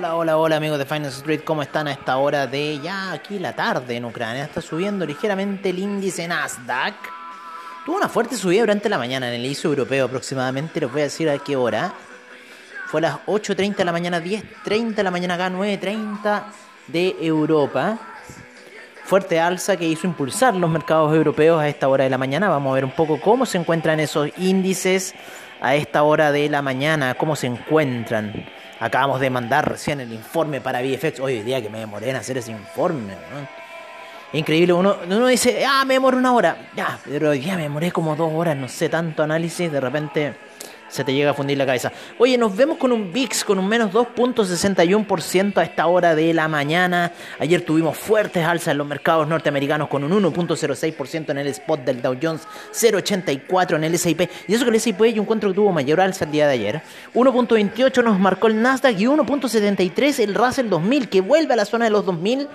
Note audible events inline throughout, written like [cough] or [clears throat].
Hola, hola, hola amigos de Finance Street, ¿cómo están a esta hora de ya aquí la tarde en Ucrania? Está subiendo ligeramente el índice Nasdaq. Tuvo una fuerte subida durante la mañana en el índice europeo aproximadamente, les voy a decir a qué hora. Fue a las 8.30 de la mañana, 10.30 de la mañana acá, 9.30 de Europa. Fuerte alza que hizo impulsar los mercados europeos a esta hora de la mañana. Vamos a ver un poco cómo se encuentran esos índices a esta hora de la mañana, cómo se encuentran. Acabamos de mandar recién el informe para VFX. Hoy día que me demoré en hacer ese informe. Increíble, uno, uno dice, ah, me demoré una hora. Ya, pero ya me demoré como dos horas, no sé, tanto análisis. De repente se te llega a fundir la cabeza. Oye, nos vemos con un VIX con un menos 2.61% a esta hora de la mañana. Ayer tuvimos fuertes alzas en los mercados norteamericanos con un 1.06% en el spot del Dow Jones, 0.84 en el S&P. Y eso que el S&P yo encuentro que tuvo mayor alza el día de ayer. 1.28 nos marcó el Nasdaq y 1.73 el Russell 2000 que vuelve a la zona de los 2000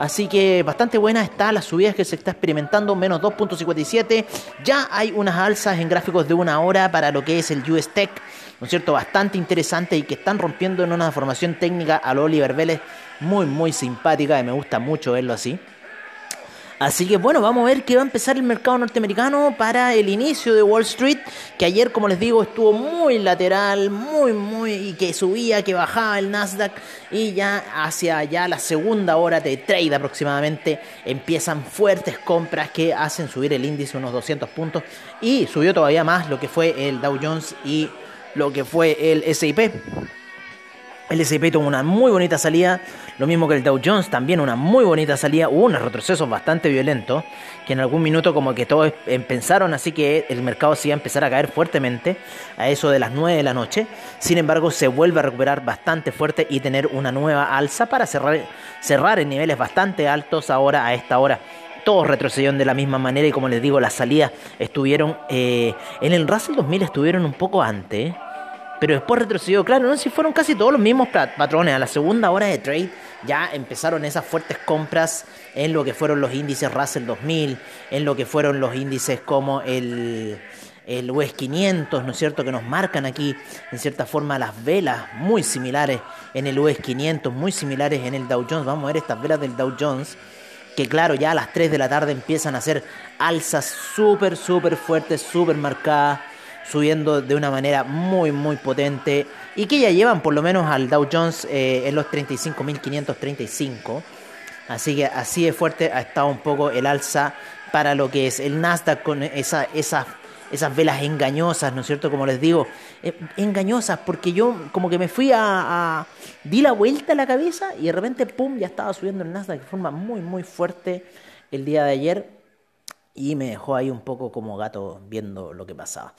Así que bastante buena está las subidas que se está experimentando, menos 2.57. Ya hay unas alzas en gráficos de una hora para lo que es el US Tech, ¿no es cierto? Bastante interesante y que están rompiendo en una formación técnica al Oliver Vélez muy, muy simpática y me gusta mucho verlo así. Así que bueno, vamos a ver qué va a empezar el mercado norteamericano para el inicio de Wall Street, que ayer, como les digo, estuvo muy lateral, muy, muy, y que subía, que bajaba el Nasdaq, y ya hacia ya la segunda hora de trade aproximadamente empiezan fuertes compras que hacen subir el índice unos 200 puntos, y subió todavía más lo que fue el Dow Jones y lo que fue el S&P. El S&P tuvo una muy bonita salida, lo mismo que el Dow Jones, también una muy bonita salida. Hubo unos retrocesos bastante violentos, que en algún minuto como que todos pensaron así que el mercado se iba a empezar a caer fuertemente a eso de las 9 de la noche. Sin embargo, se vuelve a recuperar bastante fuerte y tener una nueva alza para cerrar, cerrar en niveles bastante altos ahora a esta hora todos retrocedieron de la misma manera y como les digo, las salidas estuvieron eh, en el Russell 2000 estuvieron un poco antes pero después retrocedió, claro, no sé si fueron casi todos los mismos patrones. A la segunda hora de trade ya empezaron esas fuertes compras en lo que fueron los índices Russell 2000, en lo que fueron los índices como el, el US 500, ¿no es cierto? Que nos marcan aquí, en cierta forma, las velas muy similares en el US 500, muy similares en el Dow Jones. Vamos a ver estas velas del Dow Jones que claro, ya a las 3 de la tarde empiezan a hacer alzas súper, súper fuertes, súper marcadas subiendo de una manera muy muy potente y que ya llevan por lo menos al Dow Jones eh, en los 35.535. Así que así de fuerte ha estado un poco el alza para lo que es el Nasdaq con esa, esas, esas velas engañosas, ¿no es cierto? Como les digo, eh, engañosas porque yo como que me fui a, a, di la vuelta a la cabeza y de repente, ¡pum!, ya estaba subiendo el Nasdaq de forma muy muy fuerte el día de ayer y me dejó ahí un poco como gato viendo lo que pasaba.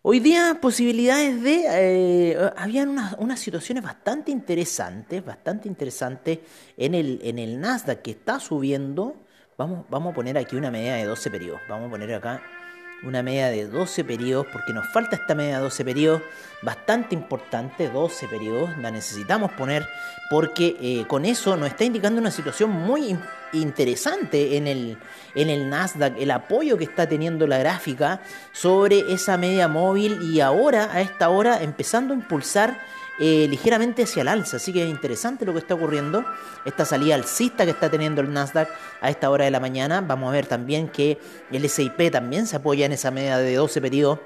Hoy día posibilidades de... Eh, habían unas, unas, situaciones bastante interesantes, bastante interesantes en el, en el Nasdaq que está subiendo. Vamos, vamos a poner aquí una media de 12 periodos. Vamos a poner acá una media de 12 periodos, porque nos falta esta media de 12 periodos bastante importante, 12 periodos, la necesitamos poner, porque eh, con eso nos está indicando una situación muy interesante en el, en el Nasdaq, el apoyo que está teniendo la gráfica sobre esa media móvil y ahora, a esta hora, empezando a impulsar eh, ligeramente hacia el alza. Así que es interesante lo que está ocurriendo. Esta salida alcista que está teniendo el Nasdaq a esta hora de la mañana. Vamos a ver también que el SIP también se apoya en esa media de 12 periodos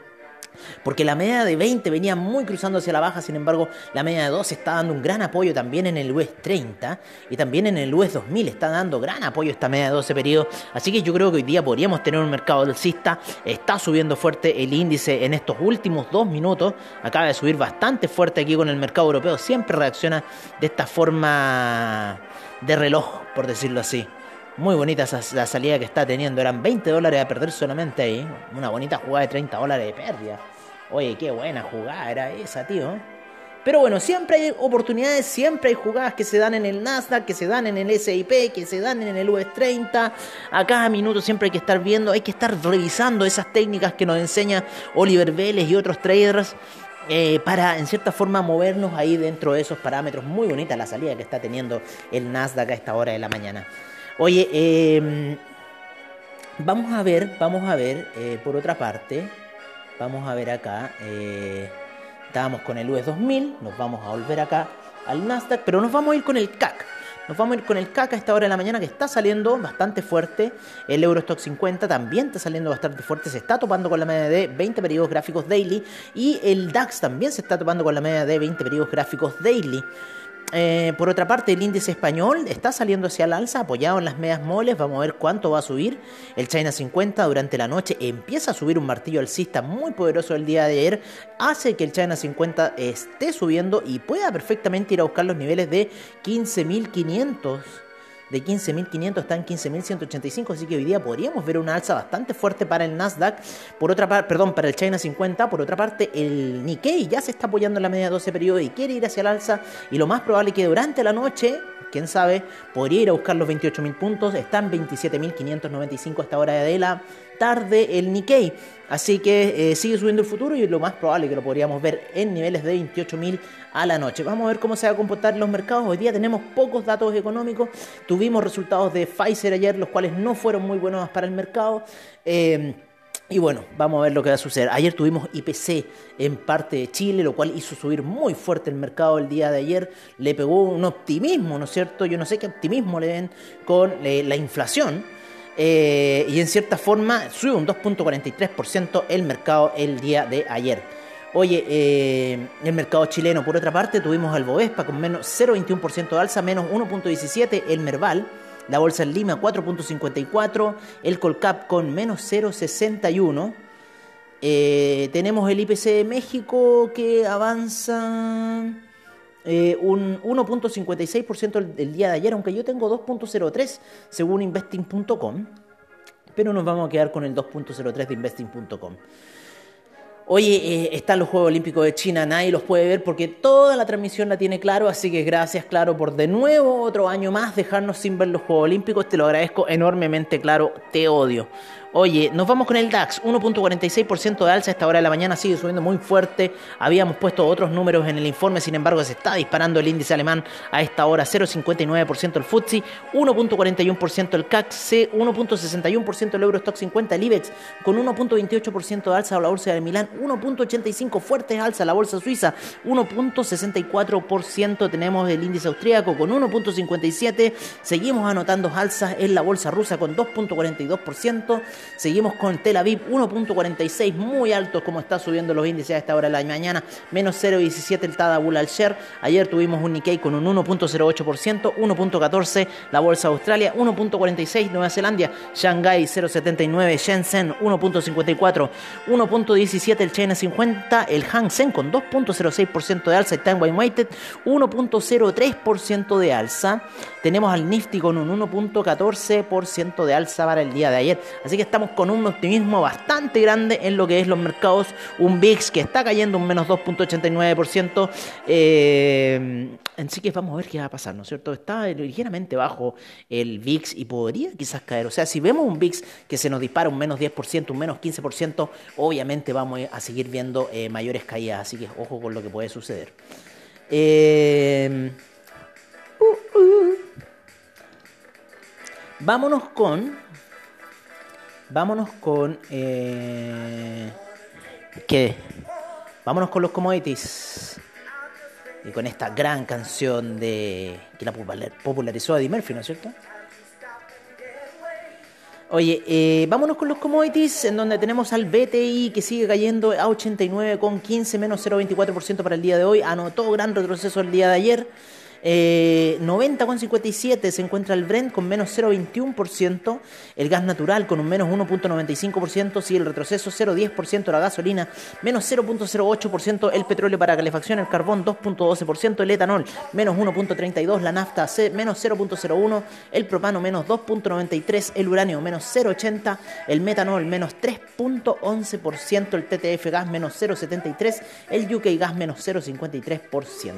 porque la media de 20 venía muy cruzando hacia la baja, sin embargo, la media de 12 está dando un gran apoyo también en el US 30 y también en el US 2000 está dando gran apoyo esta media de 12 periodos. Así que yo creo que hoy día podríamos tener un mercado alcista. Está subiendo fuerte el índice en estos últimos dos minutos. Acaba de subir bastante fuerte aquí con el mercado europeo. Siempre reacciona de esta forma de reloj, por decirlo así. Muy bonita la salida que está teniendo. Eran 20 dólares a perder solamente ahí. Una bonita jugada de 30 dólares de pérdida. Oye, qué buena jugada era esa, tío. Pero bueno, siempre hay oportunidades, siempre hay jugadas que se dan en el Nasdaq, que se dan en el SIP, que se dan en el US 30. A cada minuto siempre hay que estar viendo, hay que estar revisando esas técnicas que nos enseña Oliver Vélez y otros traders. Eh, para en cierta forma movernos ahí dentro de esos parámetros. Muy bonita la salida que está teniendo el Nasdaq a esta hora de la mañana. Oye, em, vamos a ver, vamos a ver, eh, por otra parte, vamos a ver acá, eh, estábamos con el US 2000, nos vamos a volver acá al Nasdaq, pero nos vamos a ir con el CAC. Nos vamos a ir con el CAC a esta hora de la mañana que está saliendo bastante fuerte. El Eurostock 50 también está saliendo bastante fuerte. Se está topando con la media de 20 periodos gráficos daily. Y el DAX también se está topando con la media de 20 periodos gráficos daily. Eh, por otra parte, el índice español está saliendo hacia el alza, apoyado en las medias moles. Vamos a ver cuánto va a subir. El China 50 durante la noche empieza a subir un martillo alcista muy poderoso el día de ayer. Hace que el China 50 esté subiendo y pueda perfectamente ir a buscar los niveles de 15.500 de 15.500 está en 15.185, así que hoy día podríamos ver una alza bastante fuerte para el Nasdaq, por otra parte, perdón, para el China 50, por otra parte el Nikkei ya se está apoyando en la media de 12 periodos y quiere ir hacia el alza y lo más probable es que durante la noche quién sabe, podría ir a buscar los 28.000 puntos, están 27.595 a esta hora de la tarde el Nikkei, así que eh, sigue subiendo el futuro y lo más probable que lo podríamos ver en niveles de 28.000 a la noche. Vamos a ver cómo se va a comportar los mercados, hoy día tenemos pocos datos económicos, tuvimos resultados de Pfizer ayer, los cuales no fueron muy buenos para el mercado. Eh, y bueno, vamos a ver lo que va a suceder. Ayer tuvimos IPC en parte de Chile, lo cual hizo subir muy fuerte el mercado el día de ayer. Le pegó un optimismo, ¿no es cierto? Yo no sé qué optimismo le ven con eh, la inflación. Eh, y en cierta forma sube un 2.43% el mercado el día de ayer. Oye, eh, el mercado chileno, por otra parte, tuvimos al Bovespa con menos 0,21% de alza, menos 1.17% el Merval la bolsa en Lima 4.54, el Colcap con menos 0.61. Eh, tenemos el IPC de México que avanza eh, un 1.56% el, el, día de ayer, aunque yo tengo 2.03 según investing.com. Pero nos vamos a quedar con el 2.03 de investing.com. Oye, eh, están los Juegos Olímpicos de China, nadie los puede ver porque toda la transmisión la tiene Claro, así que gracias Claro por de nuevo otro año más dejarnos sin ver los Juegos Olímpicos, te lo agradezco enormemente Claro, te odio. Oye, nos vamos con el DAX, 1.46% de alza a esta hora de la mañana, sigue subiendo muy fuerte. Habíamos puesto otros números en el informe, sin embargo se está disparando el índice alemán a esta hora, 0.59% el FTSE, 1.41% el CAC, 1.61% el Eurostock 50, el IBEX con 1.28% de alza a la bolsa de Milán, 1.85 fuertes alza a la bolsa suiza, 1.64% tenemos el índice austríaco con 1.57, seguimos anotando alzas en la bolsa rusa con 2.42%, Seguimos con Tel Aviv 1.46, muy alto como está subiendo los índices a esta hora de la mañana. Menos 0.17 el Tadabul al share. Ayer tuvimos un Nikkei con un 1.08%, 1.14 la bolsa Australia, 1.46 Nueva Zelanda, Shanghai 0.79, Shenzhen 1.54, 1.17 el China 50, el Hang Seng con 2.06% de alza, el Taiwan Weighted 1.03% de alza. Tenemos al Nifty con un 1.14% de alza para el día de ayer. Así que estamos con un optimismo bastante grande en lo que es los mercados. Un VIX que está cayendo un menos 2.89%. Eh, así que vamos a ver qué va a pasar, ¿no es cierto? Está ligeramente bajo el VIX y podría quizás caer. O sea, si vemos un VIX que se nos dispara un menos 10%, un menos 15%, obviamente vamos a seguir viendo eh, mayores caídas. Así que ojo con lo que puede suceder. Eh, uh, uh. Vámonos con Vámonos con. Eh, ¿Qué? Vámonos con los commodities. Y con esta gran canción de. que la popularizó Eddie Murphy, ¿no es cierto? Oye, eh, vámonos con los commodities, en donde tenemos al BTI que sigue cayendo a 89,15 menos 0,24% para el día de hoy. Anotó gran retroceso el día de ayer. Eh, 90,57 se encuentra el Brent con menos 0,21%, el gas natural con un menos 1,95%, sigue el retroceso 0,10%, la gasolina menos 0,08%, el petróleo para calefacción, el carbón 2,12%, el etanol menos 1,32%, la nafta menos 0,01%, el propano menos 2,93%, el uranio menos 0,80%, el metanol menos 3,11%, el TTF gas menos 0,73%, el UK gas menos 0,53%.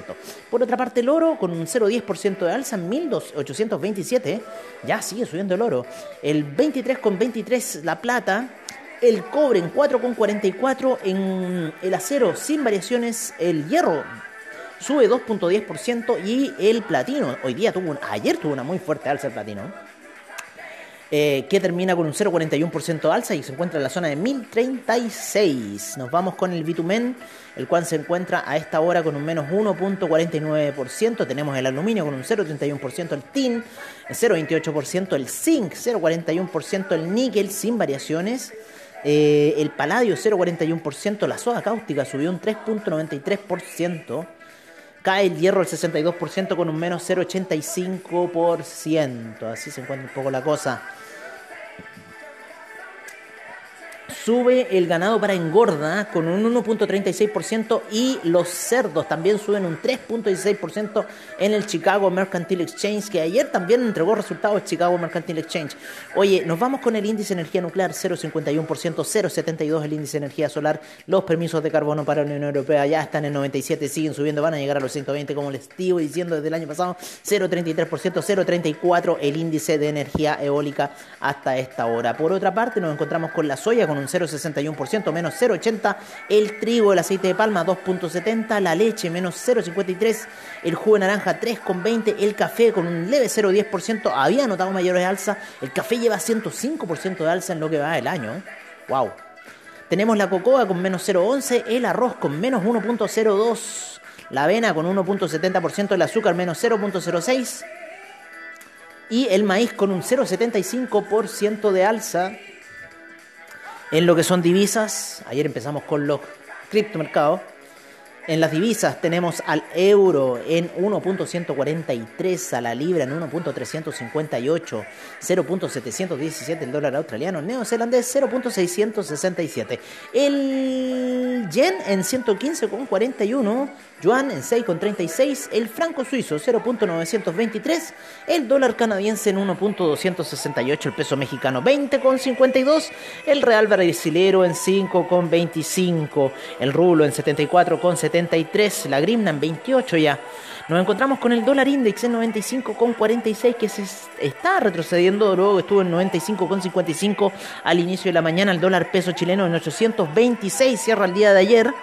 Por otra parte, el oro con un 0,10% de alza en 1827. Ya sigue subiendo el oro. El 23,23 la plata. El cobre en 4,44. En el acero sin variaciones. El hierro sube 2.10% y el platino hoy día tuvo ayer tuvo una muy fuerte alza el platino eh, que termina con un 0,41% alza y se encuentra en la zona de 1036. Nos vamos con el bitumen, el cual se encuentra a esta hora con un menos 1,49%. Tenemos el aluminio con un 0,31%, el tin, el 0,28%, el zinc, 0,41%, el níquel sin variaciones. Eh, el paladio 0,41%, la soda cáustica subió un 3,93%. Cae el hierro el 62% con un menos 0,85%. Así se encuentra un poco la cosa. Sube el ganado para engorda con un 1.36% y los cerdos también suben un 3.16% en el Chicago Mercantile Exchange, que ayer también entregó resultados Chicago Mercantile Exchange. Oye, nos vamos con el índice de energía nuclear 0.51%, 0.72% el índice de energía solar. Los permisos de carbono para la Unión Europea ya están en 97, siguen subiendo, van a llegar a los 120 como les estuve diciendo desde el año pasado. 0.33%, 0.34% el índice de energía eólica hasta esta hora. Por otra parte, nos encontramos con la soya con un 0,61%, menos 0,80%, el trigo, el aceite de palma 2,70%, la leche menos 0,53%, el jugo de naranja 3,20%, el café con un leve 0,10%, había notado mayores alzas, el café lleva 105% de alza en lo que va del año, wow. Tenemos la cocoa con menos 0,11%, el arroz con menos 1,02%, la avena con 1,70%, el azúcar menos 0,06%, y el maíz con un 0,75% de alza en lo que son divisas, ayer empezamos con los criptomercados. En las divisas tenemos al euro en 1.143, a la libra en 1.358, 0.717 el dólar australiano, el neozelandés 0.667, el yen en 115,41, yuan en 6,36, el franco suizo 0.923, el dólar canadiense en 1.268, el peso mexicano 20,52, el real brasilero en 5,25, el rublo en 74,70 73, la grimna en 28 ya. Nos encontramos con el dólar index en 95,46 que se está retrocediendo, luego estuvo en 95,55 al inicio de la mañana, el dólar peso chileno en 826, cierra el día de ayer.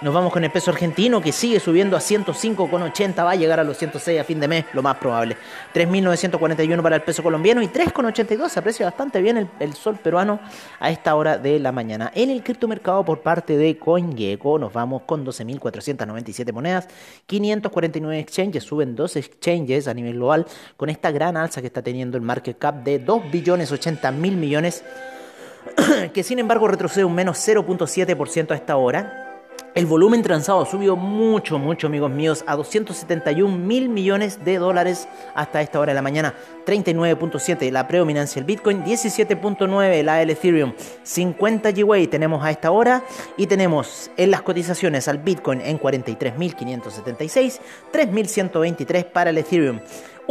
Nos vamos con el peso argentino que sigue subiendo a 105,80, va a llegar a los 106 a fin de mes, lo más probable. 3.941 para el peso colombiano y 3,82, se aprecia bastante bien el, sol peruano a esta hora de la mañana. En el criptomercado por parte de CoinGecko nos vamos con 12.497 monedas, 549 exchanges, suben dos exchanges a nivel global con esta gran alza que está teniendo el market cap de 2 billones 80 mil millones, [clears throat] que sin embargo retrocede un menos 0.7% a esta hora el volumen transado subió mucho, mucho, amigos míos, a 271 mil millones de dólares hasta esta hora de la mañana. 39.7 la predominancia del Bitcoin, 17.9 la del Ethereum, 50 GWay tenemos a esta hora y tenemos en las cotizaciones al Bitcoin en 43.576, 3.123 para el Ethereum.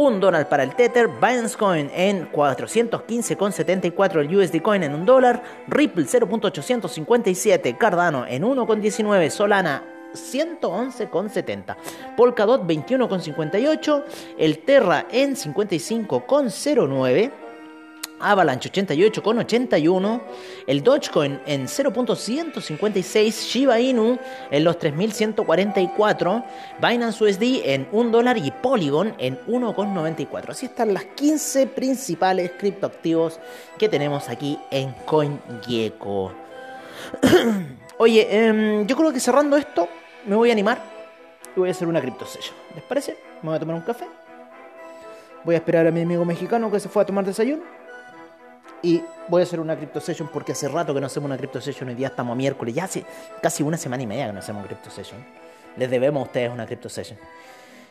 Un dólar para el Tether, Binance Coin en 415,74 el USD Coin en un dólar, Ripple 0.857, Cardano en 1,19, Solana 111,70. Polkadot 21,58. El Terra en 55,09. Avalanche 88 con 81, el Dogecoin en 0.156, Shiba Inu en los 3144, Binance USD en 1 dólar y Polygon en 1.94. Así están las 15 principales criptoactivos que tenemos aquí en CoinGecko. [clears throat] Oye, em, yo creo que cerrando esto me voy a animar y voy a hacer una cripto session. ¿Les parece? Me voy a tomar un café. Voy a esperar a mi amigo mexicano que se fue a tomar desayuno y voy a hacer una crypto session porque hace rato que no hacemos una crypto session. Hoy día estamos a miércoles. Ya hace casi una semana y media que no hacemos crypto session. Les debemos a ustedes una crypto session.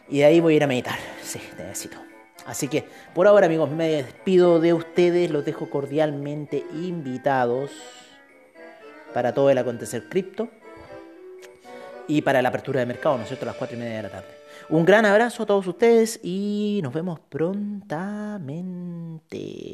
Y de ahí voy a ir a meditar. Sí, necesito. Así que por ahora, amigos, me despido de ustedes. Los dejo cordialmente invitados para todo el acontecer cripto y para la apertura de mercado, ¿no es cierto?, a las 4 y media de la tarde. Un gran abrazo a todos ustedes y nos vemos prontamente.